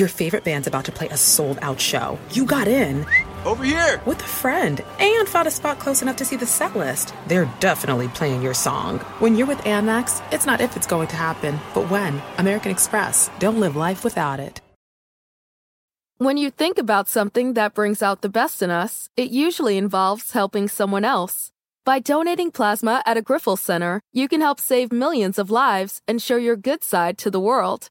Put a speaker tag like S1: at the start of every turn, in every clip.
S1: Your favorite band's about to play a sold out show. You got in.
S2: Over here!
S1: With a friend and found a spot close enough to see the set list. They're definitely playing your song. When you're with Amex, it's not if it's going to happen, but when. American Express. Don't live life without it.
S3: When you think about something that brings out the best in us, it usually involves helping someone else. By donating plasma at a Grifols Center, you can help save millions of lives and show your good side to the world.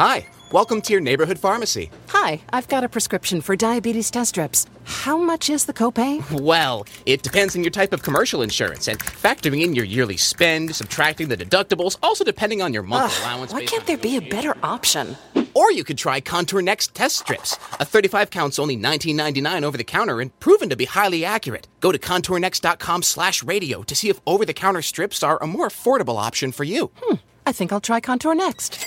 S4: Hi, welcome to your neighborhood pharmacy.
S5: Hi, I've got a prescription for diabetes test strips. How much is the copay?
S4: Well, it depends on your type of commercial insurance and factoring in your yearly spend, subtracting the deductibles, also depending on your monthly allowance.
S5: Why can't there be a better option?
S4: Or you could try Contour Next test strips. A 35 counts only $19.99 over the counter and proven to be highly accurate. Go to contournext.com slash radio to see if over-the-counter strips are a more affordable option for you. Hmm.
S5: I think I'll try Contour next.